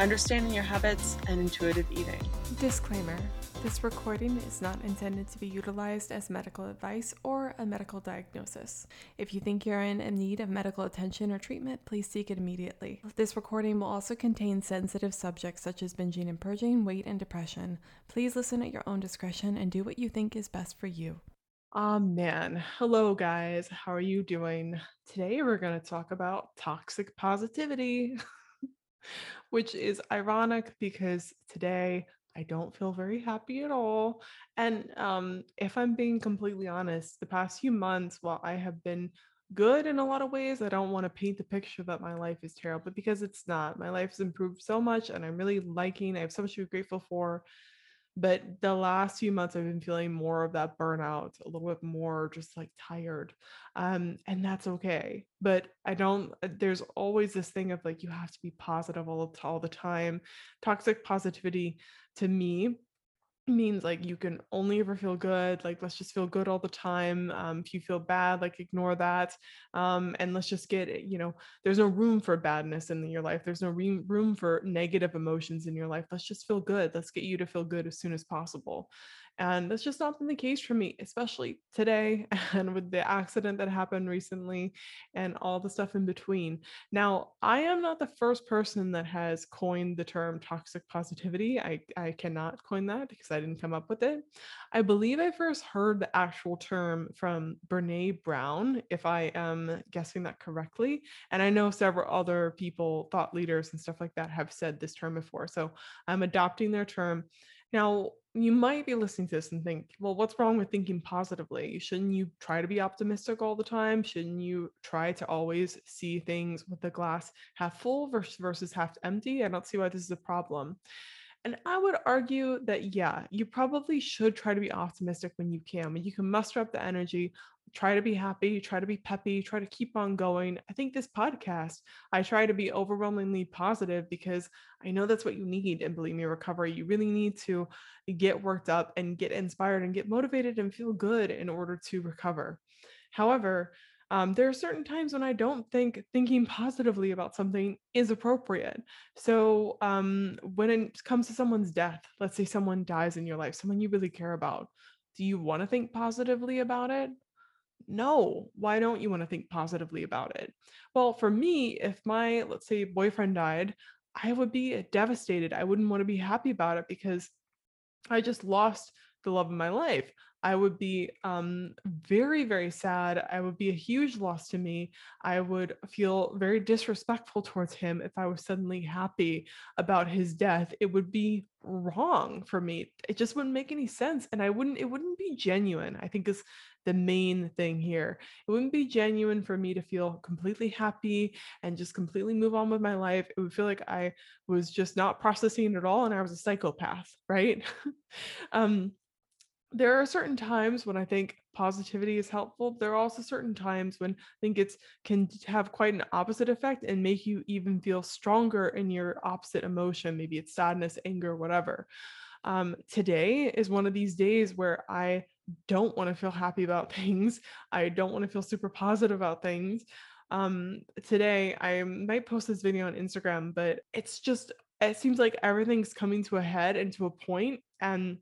understanding your habits, and intuitive eating. Disclaimer this recording is not intended to be utilized as medical advice or a medical diagnosis. If you think you're in need of medical attention or treatment, please seek it immediately. This recording will also contain sensitive subjects such as binging and purging, weight, and depression. Please listen at your own discretion and do what you think is best for you. Oh man. Hello, guys. How are you doing? Today, we're going to talk about toxic positivity, which is ironic because today I don't feel very happy at all. And um, if I'm being completely honest, the past few months, while I have been good in a lot of ways, I don't want to paint the picture that my life is terrible, but because it's not. My life has improved so much and I'm really liking, I have so much to be grateful for. But the last few months, I've been feeling more of that burnout, a little bit more just like tired. Um, and that's okay. But I don't, uh, there's always this thing of like, you have to be positive all, all the time. Toxic positivity to me means like you can only ever feel good like let's just feel good all the time um, if you feel bad like ignore that um, and let's just get you know there's no room for badness in your life there's no re- room for negative emotions in your life let's just feel good let's get you to feel good as soon as possible and that's just not been the case for me, especially today and with the accident that happened recently and all the stuff in between. Now, I am not the first person that has coined the term toxic positivity. I, I cannot coin that because I didn't come up with it. I believe I first heard the actual term from Brene Brown, if I am guessing that correctly. And I know several other people, thought leaders and stuff like that, have said this term before. So I'm adopting their term. Now, you might be listening to this and think, well, what's wrong with thinking positively? Shouldn't you try to be optimistic all the time? Shouldn't you try to always see things with the glass half full versus, versus half empty? I don't see why this is a problem. And I would argue that, yeah, you probably should try to be optimistic when you can, when you can muster up the energy, try to be happy, try to be peppy, try to keep on going. I think this podcast, I try to be overwhelmingly positive because I know that's what you need in bulimia recovery. You really need to get worked up and get inspired and get motivated and feel good in order to recover. However, um, there are certain times when I don't think thinking positively about something is appropriate. So, um, when it comes to someone's death, let's say someone dies in your life, someone you really care about, do you want to think positively about it? No, why don't you want to think positively about it? Well, for me, if my, let's say, boyfriend died, I would be eh, devastated. I wouldn't want to be happy about it because I just lost the love of my life. I would be um, very, very sad. I would be a huge loss to me. I would feel very disrespectful towards him if I was suddenly happy about his death. It would be wrong for me. It just wouldn't make any sense. And I wouldn't, it wouldn't be genuine, I think is the main thing here. It wouldn't be genuine for me to feel completely happy and just completely move on with my life. It would feel like I was just not processing it at all and I was a psychopath, right? um, there are certain times when I think positivity is helpful. There are also certain times when I think it's can have quite an opposite effect and make you even feel stronger in your opposite emotion. Maybe it's sadness, anger, whatever. Um, today is one of these days where I don't want to feel happy about things. I don't want to feel super positive about things. Um, today, I might post this video on Instagram, but it's just, it seems like everything's coming to a head and to a point, and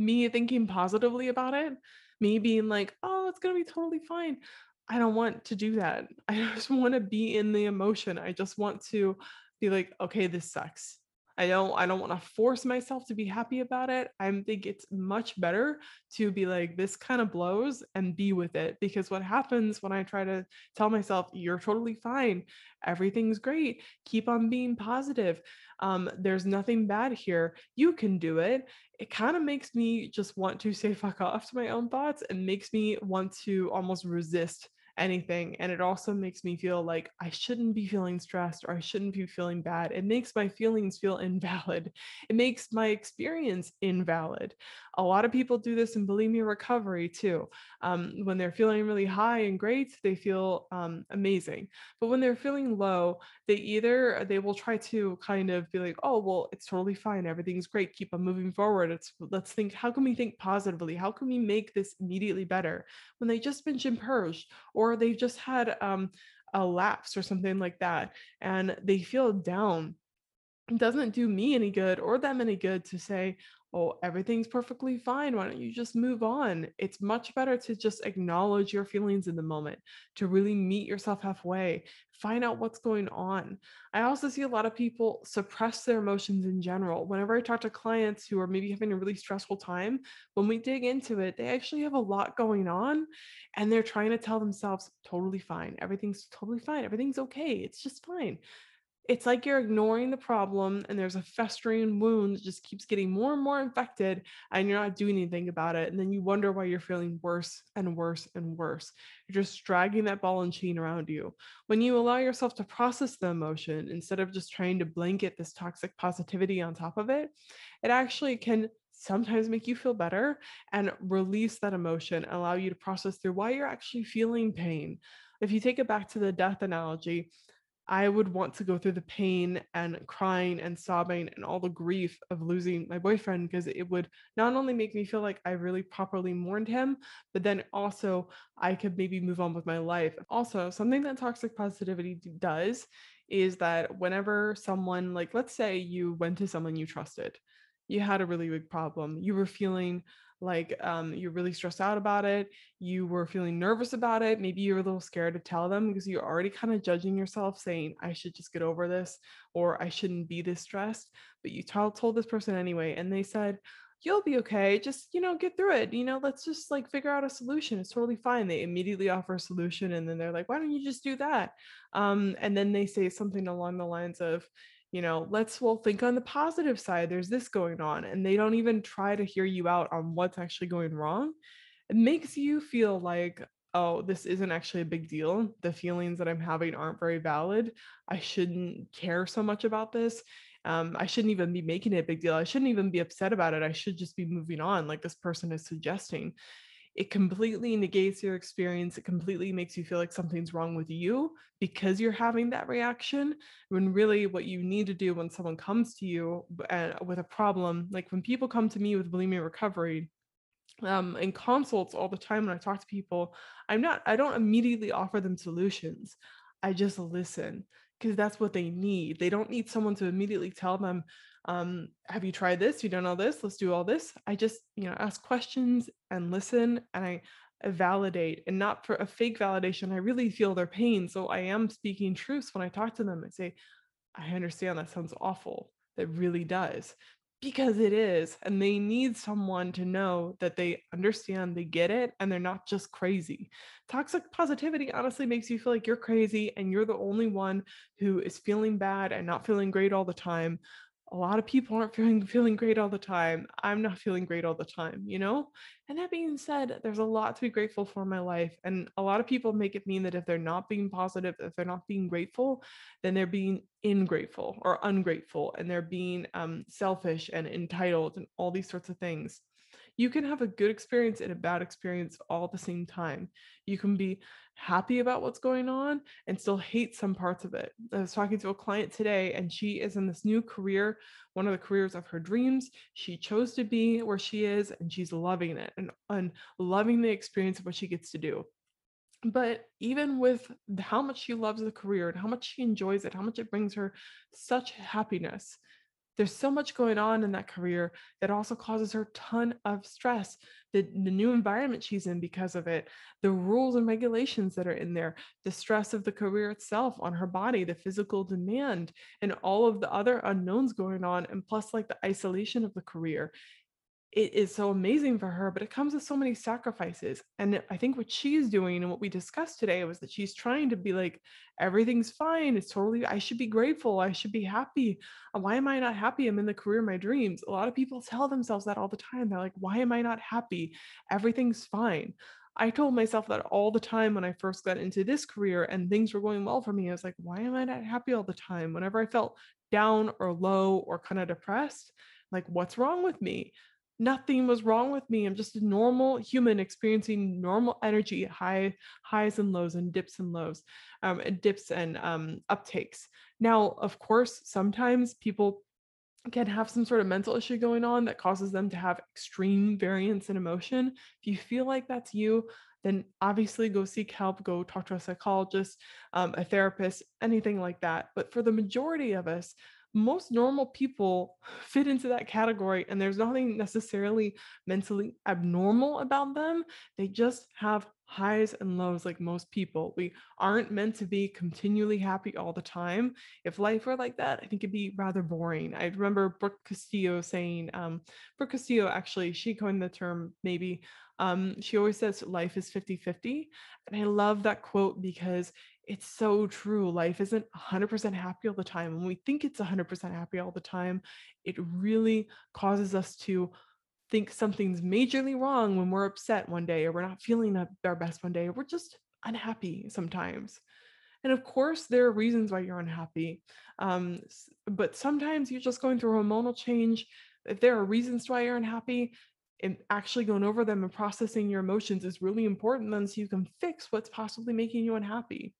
me thinking positively about it, me being like, oh, it's going to be totally fine. I don't want to do that. I just want to be in the emotion. I just want to be like, okay, this sucks. I don't I don't want to force myself to be happy about it. I think it's much better to be like this kind of blows and be with it because what happens when I try to tell myself you're totally fine, everything's great, keep on being positive. Um, there's nothing bad here. You can do it. It kind of makes me just want to say fuck off to my own thoughts and makes me want to almost resist anything. And it also makes me feel like I shouldn't be feeling stressed or I shouldn't be feeling bad. It makes my feelings feel invalid. It makes my experience invalid. A lot of people do this in bulimia recovery too. Um, when they're feeling really high and great, they feel um, amazing. But when they're feeling low, they either they will try to kind of be like, oh well, it's totally fine, everything's great, keep on moving forward. It's let's think, how can we think positively? How can we make this immediately better? When they just been gym purged or they've just had um, a lapse or something like that, and they feel down it doesn't do me any good or them any good to say, oh, everything's perfectly fine. Why don't you just move on? It's much better to just acknowledge your feelings in the moment, to really meet yourself halfway, find out what's going on. I also see a lot of people suppress their emotions in general. Whenever I talk to clients who are maybe having a really stressful time, when we dig into it, they actually have a lot going on and they're trying to tell themselves, totally fine. Everything's totally fine. Everything's okay. It's just fine it's like you're ignoring the problem and there's a festering wound that just keeps getting more and more infected and you're not doing anything about it and then you wonder why you're feeling worse and worse and worse. You're just dragging that ball and chain around you. When you allow yourself to process the emotion instead of just trying to blanket this toxic positivity on top of it it actually can sometimes make you feel better and release that emotion allow you to process through why you're actually feeling pain. If you take it back to the death analogy I would want to go through the pain and crying and sobbing and all the grief of losing my boyfriend because it would not only make me feel like I really properly mourned him, but then also I could maybe move on with my life. Also, something that toxic positivity does is that whenever someone, like, let's say you went to someone you trusted, you had a really big problem, you were feeling like um, you're really stressed out about it, you were feeling nervous about it, maybe you're a little scared to tell them because you're already kind of judging yourself, saying, I should just get over this, or I shouldn't be this stressed. But you told, told this person anyway, and they said, You'll be okay. Just, you know, get through it. You know, let's just like figure out a solution. It's totally fine. They immediately offer a solution, and then they're like, Why don't you just do that? Um, and then they say something along the lines of, you know, let's well think on the positive side. There's this going on, and they don't even try to hear you out on what's actually going wrong. It makes you feel like, oh, this isn't actually a big deal. The feelings that I'm having aren't very valid. I shouldn't care so much about this. Um, I shouldn't even be making it a big deal. I shouldn't even be upset about it. I should just be moving on, like this person is suggesting it completely negates your experience. It completely makes you feel like something's wrong with you because you're having that reaction. When really, what you need to do when someone comes to you with a problem, like when people come to me with bulimia recovery, um, in consults all the time when I talk to people, I'm not, I don't immediately offer them solutions. I just listen because that's what they need. They don't need someone to immediately tell them, um, have you tried this? You don't know this? Let's do all this. I just, you know, ask questions and listen and I validate and not for a fake validation. I really feel their pain. So I am speaking truths when I talk to them. I say, I understand that sounds awful. That really does because it is and they need someone to know that they understand they get it and they're not just crazy. Toxic positivity honestly makes you feel like you're crazy and you're the only one who is feeling bad and not feeling great all the time a lot of people aren't feeling feeling great all the time. I'm not feeling great all the time, you know? And that being said, there's a lot to be grateful for in my life. And a lot of people make it mean that if they're not being positive, if they're not being grateful, then they're being ingrateful or ungrateful and they're being um, selfish and entitled and all these sorts of things you can have a good experience and a bad experience all at the same time. You can be happy about what's going on and still hate some parts of it. I was talking to a client today, and she is in this new career, one of the careers of her dreams. She chose to be where she is, and she's loving it and, and loving the experience of what she gets to do. But even with how much she loves the career and how much she enjoys it, how much it brings her such happiness, there's so much going on in that career that also causes her a ton of stress the, the new environment she's in because of it the rules and regulations that are in there the stress of the career itself on her body the physical demand and all of the other unknowns going on and plus like the isolation of the career it is so amazing for her, but it comes with so many sacrifices. And I think what she's doing and what we discussed today was that she's trying to be like, everything's fine. It's totally, I should be grateful. I should be happy. Uh, why am I not happy? I'm in the career of my dreams. A lot of people tell themselves that all the time. They're like, why am I not happy? Everything's fine. I told myself that all the time when I first got into this career and things were going well for me. I was like, why am I not happy all the time? Whenever I felt down or low or kind of depressed, like, what's wrong with me? Nothing was wrong with me. I'm just a normal human experiencing normal energy, high highs and lows, and dips and lows, um, and dips and um, uptakes. Now, of course, sometimes people can have some sort of mental issue going on that causes them to have extreme variance in emotion. If you feel like that's you, then obviously go seek help, go talk to a psychologist, um, a therapist, anything like that. But for the majority of us, most normal people fit into that category and there's nothing necessarily mentally abnormal about them. They just have highs and lows like most people. We aren't meant to be continually happy all the time. If life were like that, I think it'd be rather boring. I remember Brooke Castillo saying, um, Brooke Castillo actually, she coined the term maybe. Um, she always says life is 50 50. And I love that quote because it's so true. Life isn't 100% happy all the time. When we think it's 100% happy all the time, it really causes us to think something's majorly wrong when we're upset one day or we're not feeling our best one day. or We're just unhappy sometimes. And of course, there are reasons why you're unhappy. Um, but sometimes you're just going through hormonal change. If there are reasons why you're unhappy, and actually going over them and processing your emotions is really important then so you can fix what's possibly making you unhappy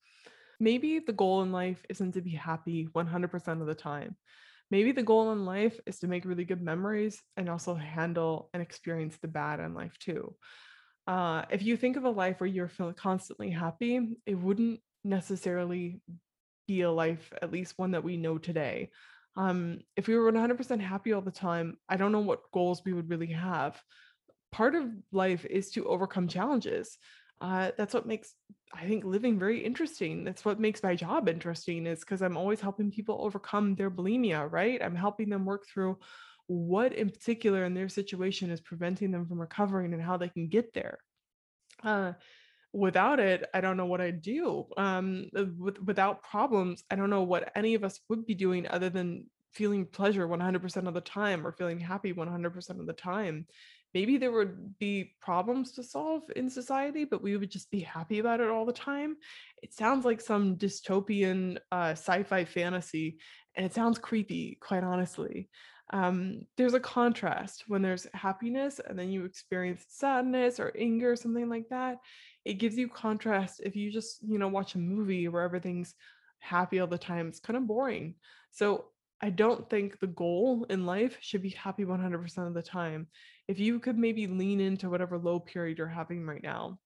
maybe the goal in life isn't to be happy 100% of the time. Maybe the goal in life is to make really good memories and also handle and experience the bad in life too. Uh, if you think of a life where you're feeling constantly happy, it wouldn't necessarily be a life, at least one that we know today. Um, if we were 100% happy all the time, I don't know what goals we would really have. Part of life is to overcome challenges uh, that's what makes I think living very interesting. That's what makes my job interesting is because I'm always helping people overcome their bulimia, right? I'm helping them work through what in particular in their situation is preventing them from recovering and how they can get there. Uh, without it, I don't know what I'd do. Um, uh, with, without problems, I don't know what any of us would be doing other than feeling pleasure 100% of the time or feeling happy 100% of the time maybe there would be problems to solve in society, but we would just be happy about it all the time. It sounds like some dystopian uh, sci fi fantasy, and it sounds creepy, quite honestly. Um, there's a contrast when there's happiness and then you experience sadness or anger, or something like that. It gives you contrast if you just, you know, watch a movie where everything's happy all the time. It's kind of boring. So I don't think the goal in life should be happy 100% of the time. If you could maybe lean into whatever low period you're having right now,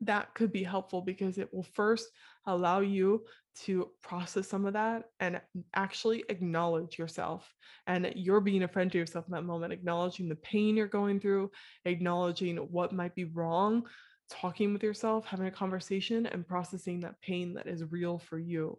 that could be helpful because it will first allow you to process some of that and actually acknowledge yourself. And you're being a friend to yourself in that moment, acknowledging the pain you're going through, acknowledging what might be wrong, talking with yourself, having a conversation, and processing that pain that is real for you.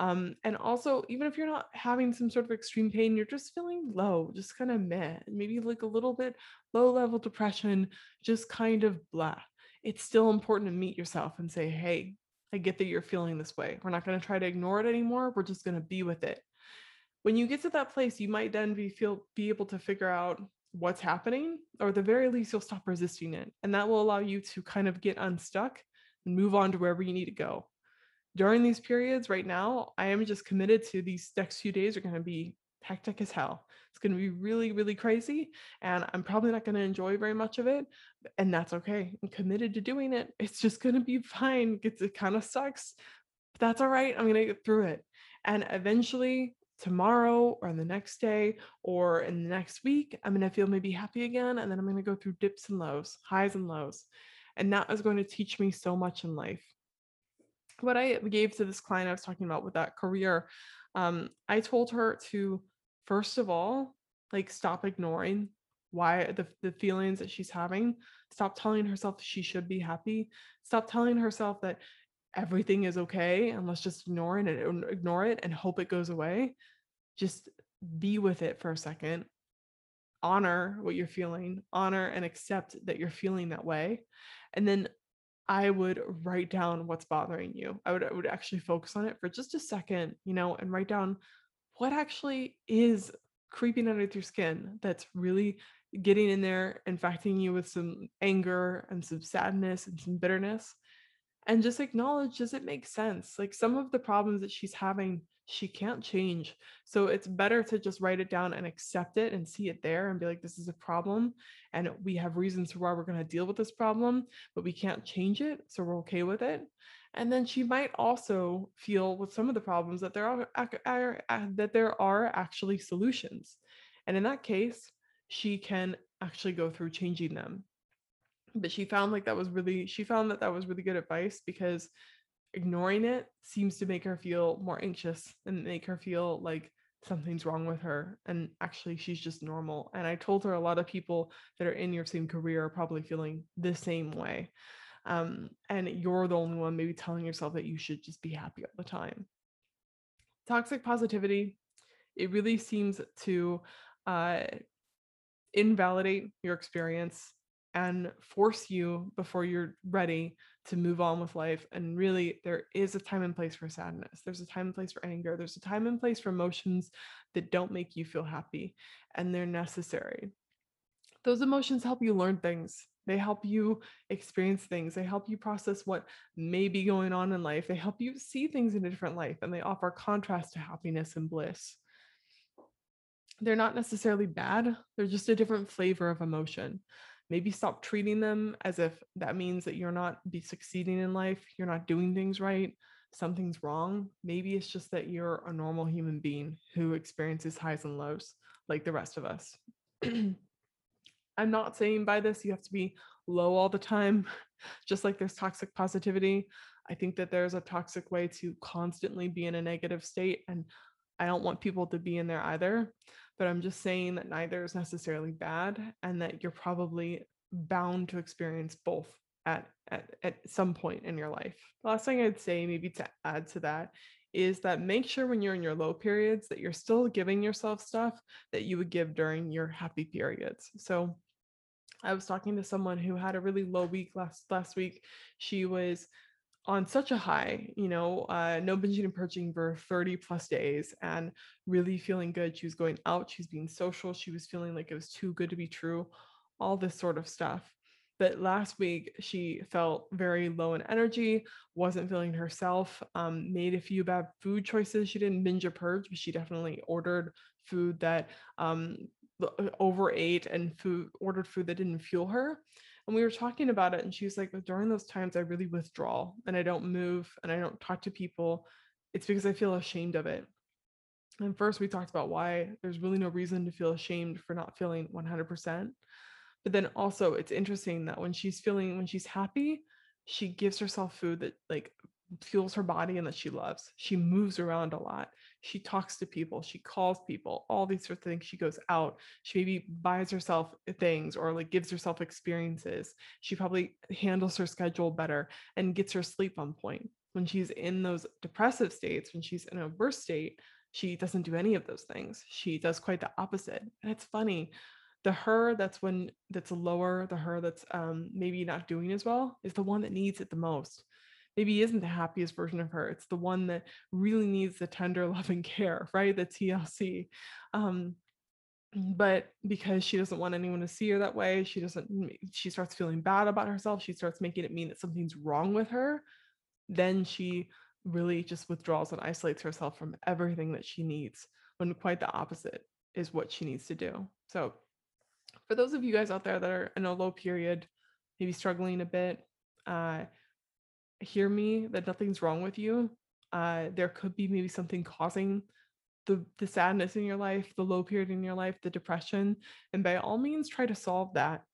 Um, and also, even if you're not having some sort of extreme pain, you're just feeling low, just kind of meh, maybe like a little bit low level depression, just kind of blah. It's still important to meet yourself and say, hey, I get that you're feeling this way. We're not going to try to ignore it anymore. We're just going to be with it. When you get to that place, you might then be feel be able to figure out what's happening, or at the very least, you'll stop resisting it. And that will allow you to kind of get unstuck and move on to wherever you need to go during these periods right now, I am just committed to these next few days are going to be hectic as hell. It's going to be really, really crazy. And I'm probably not going to enjoy very much of it. And that's okay. I'm committed to doing it. It's just going to be fine. It's, it kind of sucks. But that's all right. I'm going to get through it. And eventually, tomorrow or the next day or in the next week, I'm going to feel maybe happy again. And then I'm going to go through dips and lows, highs and lows. And that is going to teach me so much in life what I gave to this client I was talking about with that career, um, I told her to first of all, like stop ignoring why the, the feelings that she's having, stop telling herself she should be happy, stop telling herself that everything is okay and let's just ignore it and ignore it and hope it goes away. Just be with it for a second. Honor what you're feeling, honor and accept that you're feeling that way. And then I would write down what's bothering you. I would I would actually focus on it for just a second, you know, and write down what actually is creeping underneath your skin that's really getting in there, infecting you with some anger and some sadness and some bitterness. And just acknowledge does it make sense? Like some of the problems that she's having, she can't change. So it's better to just write it down and accept it and see it there and be like, this is a problem. And we have reasons for why we're going to deal with this problem, but we can't change it. So we're okay with it. And then she might also feel with some of the problems that there are, are, are that there are actually solutions. And in that case, she can actually go through changing them. But she found like that was really she found that that was really good advice because ignoring it seems to make her feel more anxious and make her feel like something's wrong with her and actually she's just normal and i told her a lot of people that are in your same career are probably feeling the same way um, and you're the only one maybe telling yourself that you should just be happy all the time. Toxic positivity it really seems to uh, invalidate your experience and force you before you're ready to move on with life. And really, there is a time and place for sadness. There's a time and place for anger. There's a time and place for emotions that don't make you feel happy, and they're necessary. Those emotions help you learn things. They help you experience things. They help you process what may be going on in life. They help you see things in a different life, and they offer contrast to happiness and bliss they're not necessarily bad. They're just a different flavor of emotion. Maybe stop treating them as if that means that you're not be succeeding in life, you're not doing things right, something's wrong. Maybe it's just that you're a normal human being who experiences highs and lows like the rest of us. I'm not saying by this you have to be low all the time, just like there's toxic positivity. I think that there's a toxic way to constantly be in a negative state and I don't want people to be in there either but I'm just saying that neither is necessarily bad and that you're probably bound to experience both at, at, at some point in your life. The last thing I'd say, maybe to add to that, is that make sure when you're in your low periods that you're still giving yourself stuff that you would give during your happy periods. So I was talking to someone who had a really low week last last week. She was on such a high, you know, uh, no binging and purging for 30 plus days and really feeling good. She was going out, she was being social, she was feeling like it was too good to be true, all this sort of stuff. But last week, she felt very low in energy, wasn't feeling herself, um, made a few bad food choices. She didn't binge or purge, but she definitely ordered food that um, uh, overate and food ordered food that didn't fuel her and we were talking about it and she was like during those times i really withdraw and i don't move and i don't talk to people. It's because i feel ashamed of it. And first we talked about why there's really no reason to feel ashamed for not feeling 100% but then also it's interesting that when she's feeling when she's happy she gives herself food that like fuels her body and that she loves. She moves around a lot. She talks to people. She calls people. All these sort of things. She goes out. She maybe buys herself things or like gives herself experiences. She probably handles her schedule better and gets her sleep on point. When she's in those depressive states when she's in a worse state she doesn't do any of those things. She does quite the opposite. And it's funny the her that's when that's lower the her that's um, maybe not doing as well is the one that needs it the most maybe isn't the happiest version of her. It's the one that really needs the tender love and care, right? The TLC. Um, but because she doesn't want anyone to see her that way, she doesn't, she starts feeling bad about herself. She starts making it mean that something's wrong with her. Then she really just withdraws and isolates herself from everything that she needs when quite the opposite is what she needs to do. So, for those of you guys out there that are in a low period, maybe struggling a bit, uh, hear me that nothing's wrong with you. Uh, there could be maybe something causing the the sadness in your life, the low period in your life, the depression, and by all means try to solve that.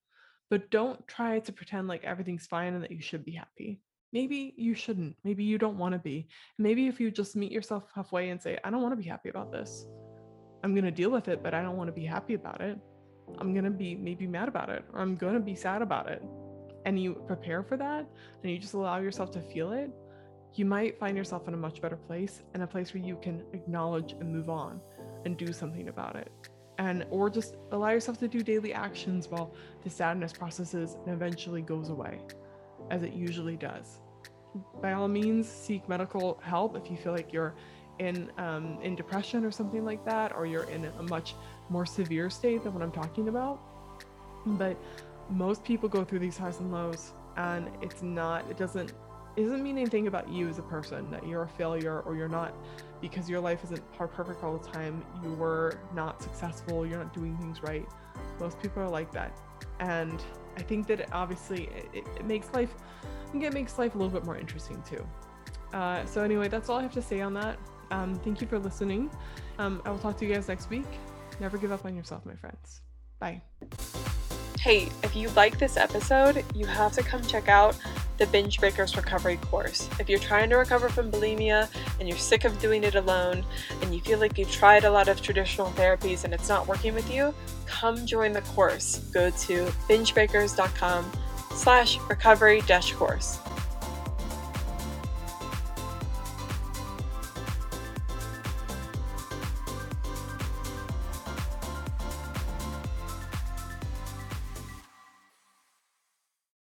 But don't try to pretend like everything's fine and that you should be happy. Maybe you shouldn't. Maybe you don't want to be. Maybe if you just meet yourself halfway and say, I don't want to be happy about this. I'm going to deal with it, but I don't want to be happy about it. I'm going to be maybe mad about it or I'm going to be sad about it and you prepare for that and you just allow yourself to feel it, you might find yourself in a much better place and a place where you can acknowledge and move on and do something about it. And or just allow yourself to do daily actions while the sadness processes and eventually goes away, as it usually does. By all means, seek medical help if you feel like you're in um, in depression or something like that, or you're in a much more severe state than what I'm talking about. But most people go through these highs and lows, and it's not, it doesn't, it doesn't mean anything about you as a person that you're a failure or you're not because your life isn't perfect all the time. You were not successful, you're not doing things right. Most people are like that. And I think that it obviously it, it makes life, I think it makes life a little bit more interesting too. Uh, so anyway, that's all I have to say on that. Um, thank you for listening. Um, I will talk to you guys next week. Never give up on yourself, my friends. Bye. Hey, if you like this episode, you have to come check out the Binge Breakers Recovery course. If you're trying to recover from bulimia and you're sick of doing it alone and you feel like you've tried a lot of traditional therapies and it's not working with you, come join the course. Go to bingebreakers.com slash recovery dash course.